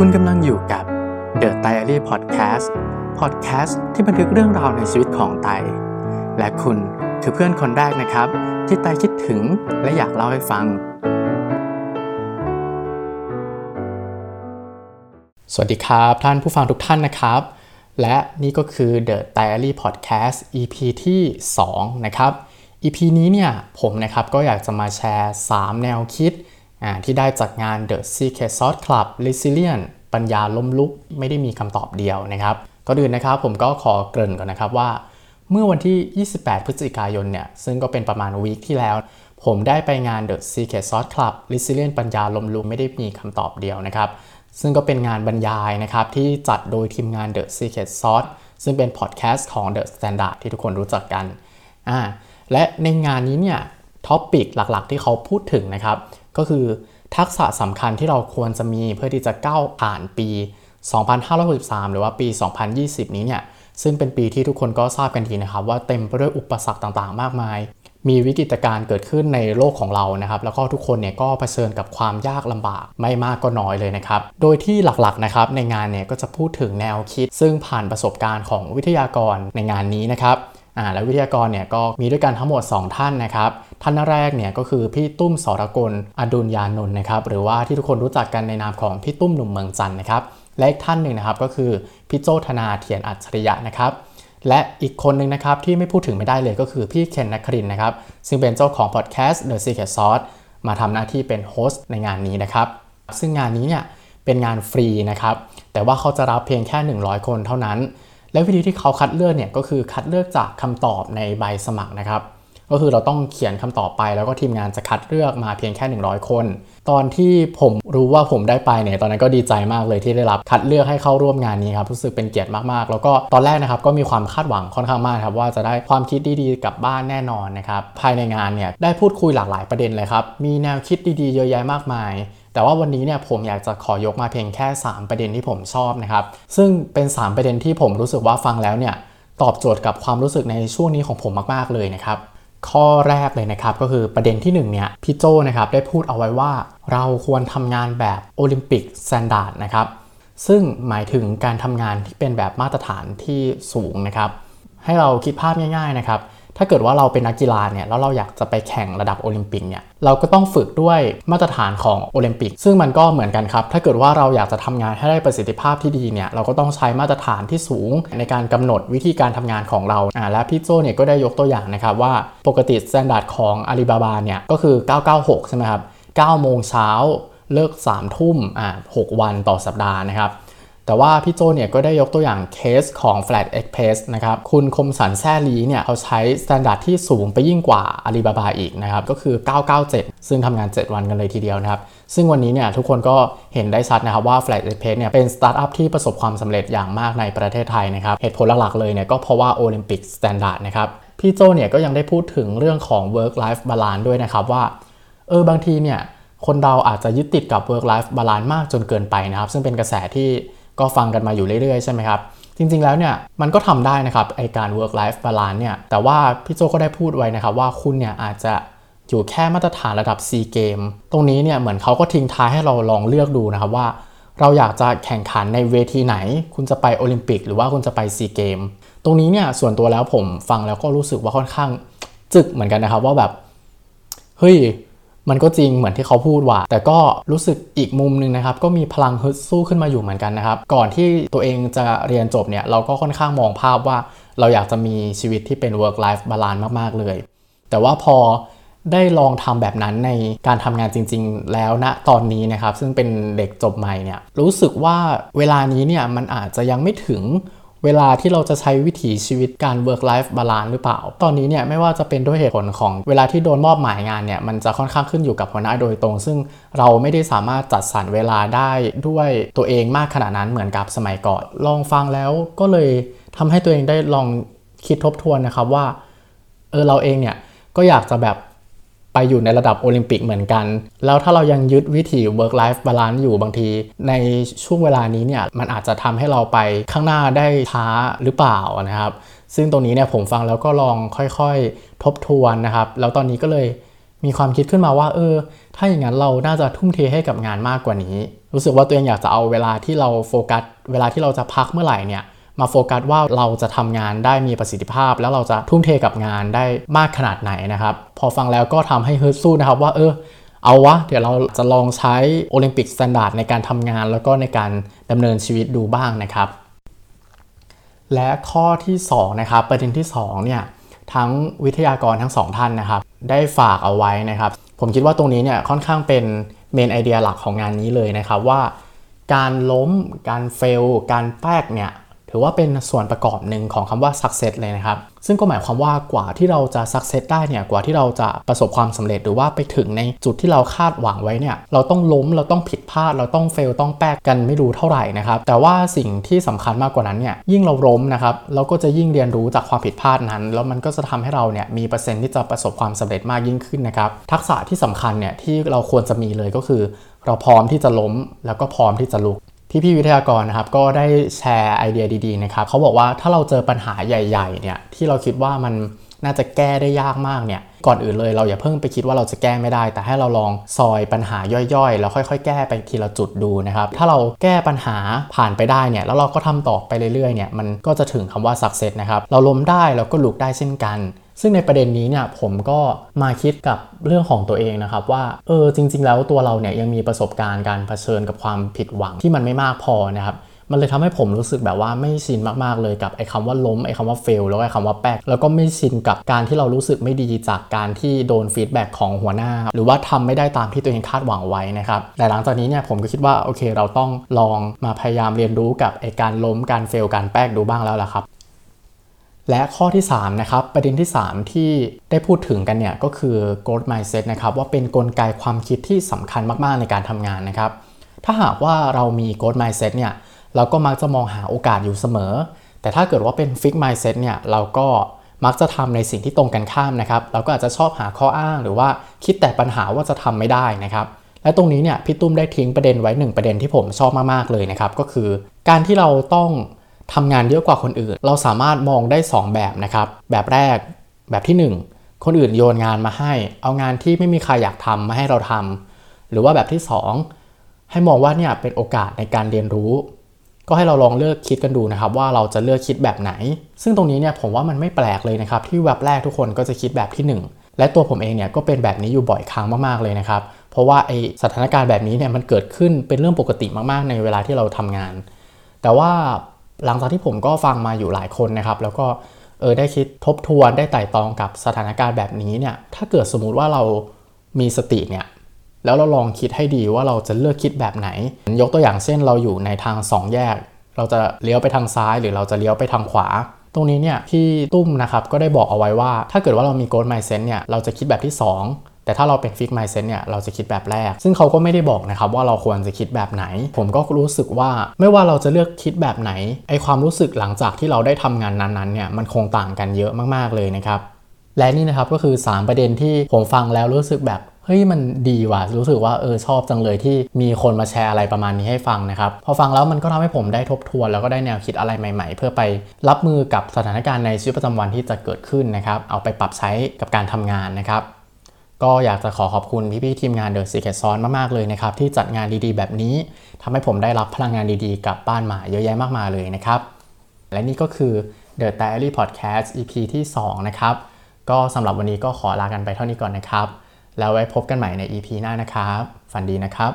คุณกำลังอยู่กับ The Diary Podcast Podcast ที่บันทึกเรื่องราวในชีวิตของไต และคุณคือเพื่อนคนแรกนะครับ ที่ไตคิดถึงและอยากเล่าให้ฟัง สวัสดีครับ ท่านผู้ฟังทุกท่านนะครับ และนี่ก็คือ The Diary Podcast EP ที่ 2 นะครับ EP นี้เนี่ยผมนะครับก็อยากจะมาแชร์ 3 แนวคิด ที่ได้จากงาน The Secret Sauce Club Resilient ปัญญาล้มลุกไม่ได้มีคำตอบเดียวนะครับก็ดื่นนะครับผมก็ขอเกริ่นก่อนนะครับว่า เมื่อวันที่ 28 พฤศจิกายนเนี่ยซึ่งก็เป็นประมาณวีคที่แล้ว ผมได้ไปงาน The Secret Sauce Club Resilient ปัญญาล้มลุกไม่ได้มีคำตอบเดียวนะครับซึ่งก็เป็นงานบรรยายนะครับที่จัดโดยทีมงาน The Secret Sauce ซึ่งเป็นพอดแคสต์ของ The Standard ที่ทุกคนรู้จักกันอ่าและในงานนี้เนี่ยท็อปปิกหลักๆ ที่เขาพูดถึงนะครับ ก็คือทักษะสำคัญที่เราควรจะมีเพื่อที่จะก้าวผ่านปี 2563 หรือว่าปี 2020 นี้เนี่ยซึ่งเป็นปีที่ทุกคนก็ทราบกันดีนะครับ ว่าเต็มไปด้วยอุปสรรคต่างๆ มากมาย มีวิกฤตการณ์เกิดขึ้นในโลกของเรานะครับ แล้วก็ทุกคนเนี่ยก็เผชิญกับความยากลำบากไม่มากก็น้อยเลยนะครับ โดยที่หลักๆนะครับในงานเนี่ยก็จะพูดถึงแนวคิด ซึ่งผ่านประสบการณ์ของวิทยากรในงานนี้นะครับอ่าและวิทยากรเนี่ยก็มีด้วยกันทั้งหมด 2 ท่านนะครับ ท่านแรกเนี่ยก็คือพี่ตุ้มสรกลอดุลยานนท์นะครับหรือว่าที่ทุกคนรู้จักกันในนามของพี่ตุ้มหนุ่มเมืองจันทร์นะครับและอีกท่านหนึ่งนะครับก็คือพี่โจธนาเทียนอัจฉริยะนะครับและอีกคนหนึ่งนะครับที่ไม่พูดถึงไม่ได้เลยก็คือพี่เคนนักครินนะครับซึ่งเป็นเจ้าของพอดแคสต์ The Secret Sauce มาทำหน้าที่เป็นโฮสต์ในงานนี้นะครับซึ่งงานนี้เนี่ยเป็นงานฟรีนะครับแต่ว่าเขาจะรับเพียงแค่ 100 คนเท่านั้น และวิธีที่เขาคัดเลือกเนี่ยก็คือคัดเลือกจากคำตอบในใบสมัครนะครับ ก็คือเราต้องเขียนคำตอบไป แล้วก็ทีมงานจะคัดเลือกมาเพียงแค่ 100 คน ตอนที่ผมรู้ว่าผมได้ไปเนี่ยตอนนั้นก็ดีใจมากเลยที่ได้รับคัดเลือกให้เข้าร่วมงานนี้ครับรู้สึกเป็นเกียรติมากๆ แล้วก็ตอนแรกนะครับก็มีความคาดหวังค่อนข้างมากครับว่าจะได้ความคิดดีๆกลับบ้านแน่นอนนะครับภายในงานเนี่ยได้พูดคุยหลากหลายประเด็นเลยครับมีแนวคิดดีๆเยอะแยะมากมายแต่ว่าวันนี้เนี่ยผมอยากจะขอยกมาเพียงแค่ 3 ประเด็นที่ผมชอบนะครับ ซึ่งเป็น 3 ประเด็นที่ผมรู้สึกว่าฟังแล้วเนี่ยตอบโจทย์กับความรู้สึกในช่วงนี้ของผมมาก ๆ เลยนะครับ ข้อแรกเลยนะครับก็คือประเด็นที่1เนี่ยพี่โจนะครับได้พูดเอาไว้ว่าเราควรทำงานแบบ Olympic standard นะครับซึ่งหมายถึงการทำงานที่เป็นแบบมาตรฐานที่สูงนะครับให้เราคิดภาพง่ายๆนะครับ ถ้าเกิดว่าเราเป็นนักกีฬาเนี่ยแล้วเราอยากจะไปแข่งระดับโอลิมปิกเนี่ยเราก็ต้องฝึกด้วยมาตรฐานของโอลิมปิก ซึ่งมันก็เหมือนกันครับ ถ้าเกิดว่าเราอยากจะทำงานให้ได้ประสิทธิภาพที่ดีเนี่ยเราก็ต้องใช้มาตรฐานที่สูงในการกำหนดวิธีการทำงานของเราอ่าและพี่โจเนี่ยก็ได้ยกตัวอย่างนะครับว่าปกติ standard ของอาลีบาบาเนี่ยก็คือ 996 ใช่ไหมครับ9โมงเช้าเลิก3ทุ่มอ่า6วันต่อสัปดาห์นะครับ แต่ว่าพี่โจเนี่ยก็ได้ยกตัวอย่างเคสของ Flat Express นะครับ คุณคมสันแซ่ลีเนี่ยเขาใช้ standard ที่สูงไปยิ่งกว่าอาลีบาบาอีกนะครับ ก็คือ 997 ซึ่งทำงาน 7 วันกันเลยทีเดียวนะครับ ซึ่งวันนี้เนี่ยทุกคนก็เห็นได้ชัดนะครับว่า Flash Express เนี่ยเป็นสตาร์ทอัพที่ประสบความสำเร็จอย่างมากในประเทศไทยนะครับ เหตุผลหลักๆเลยเนี่ยก็เพราะว่า Olympic standard นะครับ พี่โจเนี่ยก็ยังได้พูดถึงเรื่องของ work life balance ด้วยนะครับว่า เออบางทีเนี่ยคนเราอาจจะยึดติดกับ work life balance มากจนเกินไปนะครับ ซึ่งเป็นกระแสที่ ก็ฟังกันมาอยู่เรื่อยๆ ใช่ไหมครับ จริงๆแล้วเนี่ยมันก็ทำได้นะครับไอการ work life balance เนี่ยแต่ว่าพี่โจก็ได้พูดไว้นะครับว่าคุณเนี่ยอาจจะอยู่แค่มาตรฐานระดับ C เกมตรงนี้เนี่ยเหมือนเขาก็ทิ้งท้ายให้เราลองเลือกดูนะครับว่า เราอยากจะแข่งขันในเวทีไหน คุณจะไปโอลิมปิก หรือว่าคุณจะไปซีเกมตรงนี้เนี่ยส่วนตัวแล้วผมฟังแล้วก็รู้สึกว่าค่อนข้างจึกเหมือนกันนะครับว่าแบบเฮ้ย มันก็จริงเหมือนที่เขาพูดว่า แต่ก็รู้สึกอีกมุมหนึ่งนะครับก็มีพลังฮึดสู้ขึ้นมาอยู่เหมือนกันนะครับ ก่อนที่ตัวเองจะเรียนจบเนี่ยเราก็ค่อนข้างมองภาพว่าเราอยากจะมีชีวิตที่เป็น work life balance มาก ๆ เลย แต่ว่าพอได้ลองทำแบบนั้นในการทำงานจริง ๆ แล้วณนะตอนนี้นะครับ ซึ่งเป็นเด็กจบใหม่เนี่ยรู้สึกว่าเวลานี้เนี่ยมันอาจจะยังไม่ถึง เวลาที่เราจะใช้วิถีชีวิตการ work life balance หรือเปล่า ตอนนี้เนี่ยไม่ว่าจะเป็นด้วยเหตุผลของเวลาที่โดนมอบหมายงานเนี่ยมันจะค่อนข้างขึ้นอยู่กับหัวหน้าโดยตรง ซึ่งเราไม่ได้สามารถจัดสรรเวลาได้ด้วยตัวเองมากขนาดนั้นเหมือนกับสมัยก่อน ลองฟังแล้วก็เลยทำให้ตัวเองได้ลองคิดทบทวนนะครับว่าเออเราเองเนี่ยก็อยากจะแบบ ไปอยู่ในระดับโอลิมปิกเหมือนกัน แล้วถ้าเรายังยึดวิถี work life balance อยู่บางที ในช่วงเวลานี้เนี่ยมันอาจจะทำให้เราไปข้างหน้าได้ช้าหรือเปล่านะครับ ซึ่งตรงนี้เนี่ยผมฟังแล้วก็ลองค่อยๆ ทบทวนนะครับ แล้วตอนนี้ก็เลยมีความคิดขึ้นมาว่าเออ ถ้าอย่างนั้นเราน่าจะทุ่มเทให้กับงานมากกว่านี้ รู้สึกว่าตัวเองอยากจะเอาเวลาที่เราโฟกัส เวลาที่เราจะพักเมื่อไหร่เนี่ย มาโฟกัสว่าเราจะทำงานได้มีประสิทธิภาพ แล้วเราจะทุ่มเทกับงานได้มากขนาดไหนนะครับ พอฟังแล้วก็ทำให้ฮึดสู้นะครับว่าเออเอาวะ เดี๋ยวเราจะลองใช้ Olympic standard ในการทำงานแล้วก็ในการดำเนินชีวิตดูบ้างนะครับ และข้อที่ 2 นะครับ ประเด็นที่2เนี่ยทั้งวิทยากรทั้งสองท่านนะครับ ได้ฝากเอาไว้นะครับ ผมคิดว่าตรงนี้เนี่ยค่อนข้างเป็นเมนไอเดียหลักของงานนี้เลยนะครับว่า การล้ม การเฟล การแป๊กเนี่ย ถือว่าเป็นส่วนประกอบหนึ่งของคำว่า success เลยนะครับ ซึ่งก็หมายความว่ากว่าที่เราจะ success ได้เนี่ย กว่าที่เราจะประสบความสำเร็จหรือว่าไปถึงในจุดที่เราคาดหวังไว้เนี่ย เราต้องล้ม เราต้องผิดพลาด เราต้องเฟล ต้องแป๊กกันไม่รู้เท่าไหร่นะครับ แต่ว่าสิ่งที่สำคัญมากกว่านั้นเนี่ย ยิ่งเราล้มนะครับ เราก็จะยิ่งเรียนรู้จากความผิดพลาดนั้น แล้วมันก็จะทำให้เราเนี่ยมีเปอร์เซ็นต์ที่จะประสบความสำเร็จมากยิ่งขึ้นนะครับ ทักษะที่สำคัญเนี่ยที่เราควรจะมีเลยก็คือ เราพร้อมที่จะล้มแล้วก็พร้อมที่จะลุก พี่วิทยากรนะครับก็ได้แชร์ไอเดียดีๆนะครับเขาบอกว่าถ้าเราเจอปัญหาใหญ่ๆเนี่ยที่เราคิดว่ามันน่าจะแก้ได้ยากมากเนี่ย ก่อนอื่นเลยเราอย่าเพิ่งไปคิดว่าเราจะแก้ไม่ได้ แต่ให้เราลองซอยปัญหาย่อยๆ แล้วค่อยๆ แก้ไปทีละจุดดูนะครับ ถ้าเราแก้ปัญหาผ่านไปได้เนี่ย แล้วเราก็ทำต่อไปเรื่อยๆ เนี่ย มันก็จะถึงคำว่า success นะครับ เราล้มได้เราก็ลุกได้เช่นกันซึ่งในประเด็นนี้เนี่ยผมก็มาคิดกับเรื่องของตัวเองนะครับว่าเออจริง ๆ แล้วตัวเราเนี่ยยังมีประสบการณ์การเผชิญกับความผิดหวังที่มันไม่มากพอนะครับ มันเลยทำให้ผมรู้สึกแบบว่าไม่ชินมากๆเลยกับไอ้คำว่าล้มไอ้คำว่า fail แล้วก็ไอ้คำว่าแป๊กแล้วก็ไม่ชินกับการที่เรารู้สึกไม่ดีจากการที่โดน feedback ของหัวหน้า หรือว่าทำไม่ได้ตามที่ตัวเองคาดหวังไว้นะครับแต่หลังจากนี้เนี่ยผมก็คิดว่าโอเค เราต้องลองมาพยายามเรียนรู้กับไอ้การล้มการ fail การแป๊กดูบ้างแล้วล่ะครับและข้อที่3นะครับประเด็นที่ 3 ที่ได้พูดถึงกันเนี่ยก็คือ growth mindset นะครับว่าเป็นนกลไกความคิดที่สำคัญมากๆในการทำงานนะครับถ้าหากว่าเรามี growth mindset เนี่ย เราก็มักจะมองหาโอกาสอยู่เสมอ แต่ถ้าเกิดว่าเป็น fix mindset เนี่ยเราก็มักจะทำในสิ่งที่ตรงกันข้ามนะครับ เราก็อาจจะชอบหาข้ออ้างหรือว่าคิดแต่ปัญหาว่าจะทำไม่ได้นะครับและตรงนี้เนี่ยพี่ตุ้มได้ทิ้งประเด็นไว้หนึ่งประเด็นที่ผมชอบมากๆเลยนะครับก็คือการที่เราต้องทำงานเยอะกว่าคนอื่น เราสามารถมองได้ 2 แบบนะครับแบบแรกแบบที่ 1 คนอื่นโยนงานมาให้ เอางานที่ไม่มีใครอยากทำมาให้เราทำหรือว่าแบบที่ 2 ให้มองว่าเนี่ยเป็นโอกาสในการเรียนรู้ ก็ให้เราลองเลือกคิดกันดูนะครับว่าเราจะเลือกคิดแบบไหน ซึ่งตรงนี้เนี่ยผมว่ามันไม่แปลกเลยนะครับที่แบบแรกทุกคนก็จะคิดแบบที่ 1 และตัวผมเองเนี่ยก็เป็นแบบนี้อยู่บ่อยครั้งมากๆเลยนะครับเพราะว่าไอสถานการณ์แบบนี้เนี่ยมันเกิดขึ้นเป็นเรื่องปกติมากๆ ในเวลาที่เราทำงาน แต่ว่าหลังจากที่ผมก็ฟังมาอยู่หลายคนนะครับแล้วก็เออได้คิดทบทวนได้ไต่ตองกับสถานการณ์แบบนี้เนี่ยถ้าเกิดสมมุติว่าเรามีสติเนี่ย แล้วเราลองคิดให้ดีว่าเราจะเลือกคิดแบบไหน ยกตัวอย่างเช่นเราอยู่ในทางสองแยก เราจะเลี้ยวไปทางซ้ายหรือเราจะเลี้ยวไปทางขวา ตรงนี้เนี่ยพี่ตุ้มนะครับก็ได้บอกเอาไว้ว่า ถ้าเกิดว่าเรามีโกลด์ไมเซนเนี่ยเราจะคิดแบบที่ 2แต่ถ้าเราเป็นฟิกไมเซนเนี่ยเราจะคิดแบบแรก ซึ่งเขาก็ไม่ได้บอกนะครับว่าเราควรจะคิดแบบไหน ผมก็รู้สึกว่าไม่ว่าเราจะเลือกคิดแบบไหนไอความรู้สึกหลังจากที่เราได้ทำงานนั้นๆเนี่ยมันคงต่างกันเยอะมากๆเลยนะครับ และนี่นะครับก็คือ 3 ประเด็นที่ผมฟังแล้วรู้สึกแบบ เฮ้ยมันดีว่ะรู้สึกว่าเออชอบจังเลยที่มีคนมาแชร์อะไรประมาณนี้ให้ฟังนะครับพอฟังแล้วมันก็ทำให้ผมได้ทบทวน แล้วก็ได้แนวคิดอะไรใหม่ ๆ เพื่อไปรับมือกับสถานการณ์ในชีวิตประจำวันที่จะเกิดขึ้นนะครับเอาไปปรับใช้กับการทำงานนะครับก็อยากจะขอขอบคุณพี่ๆทีมงาน The Secret Sauce มากๆเลยนะครับที่จัดงานดีๆ แบบนี้ทำให้ผมได้รับพลังงานดีๆ กลับบ้านมาเยอะแยะมากมายเลยนะครับและนี่ก็คือ The Diary Podcast EP ที่ 2 นะครับก็สำหรับวันนี้ก็ขอลากันไปเท่านี้ก่อนนะครับ แล้วไว้พบกันใหม่ใน EP หน้านะครับ ฝันดีนะครับ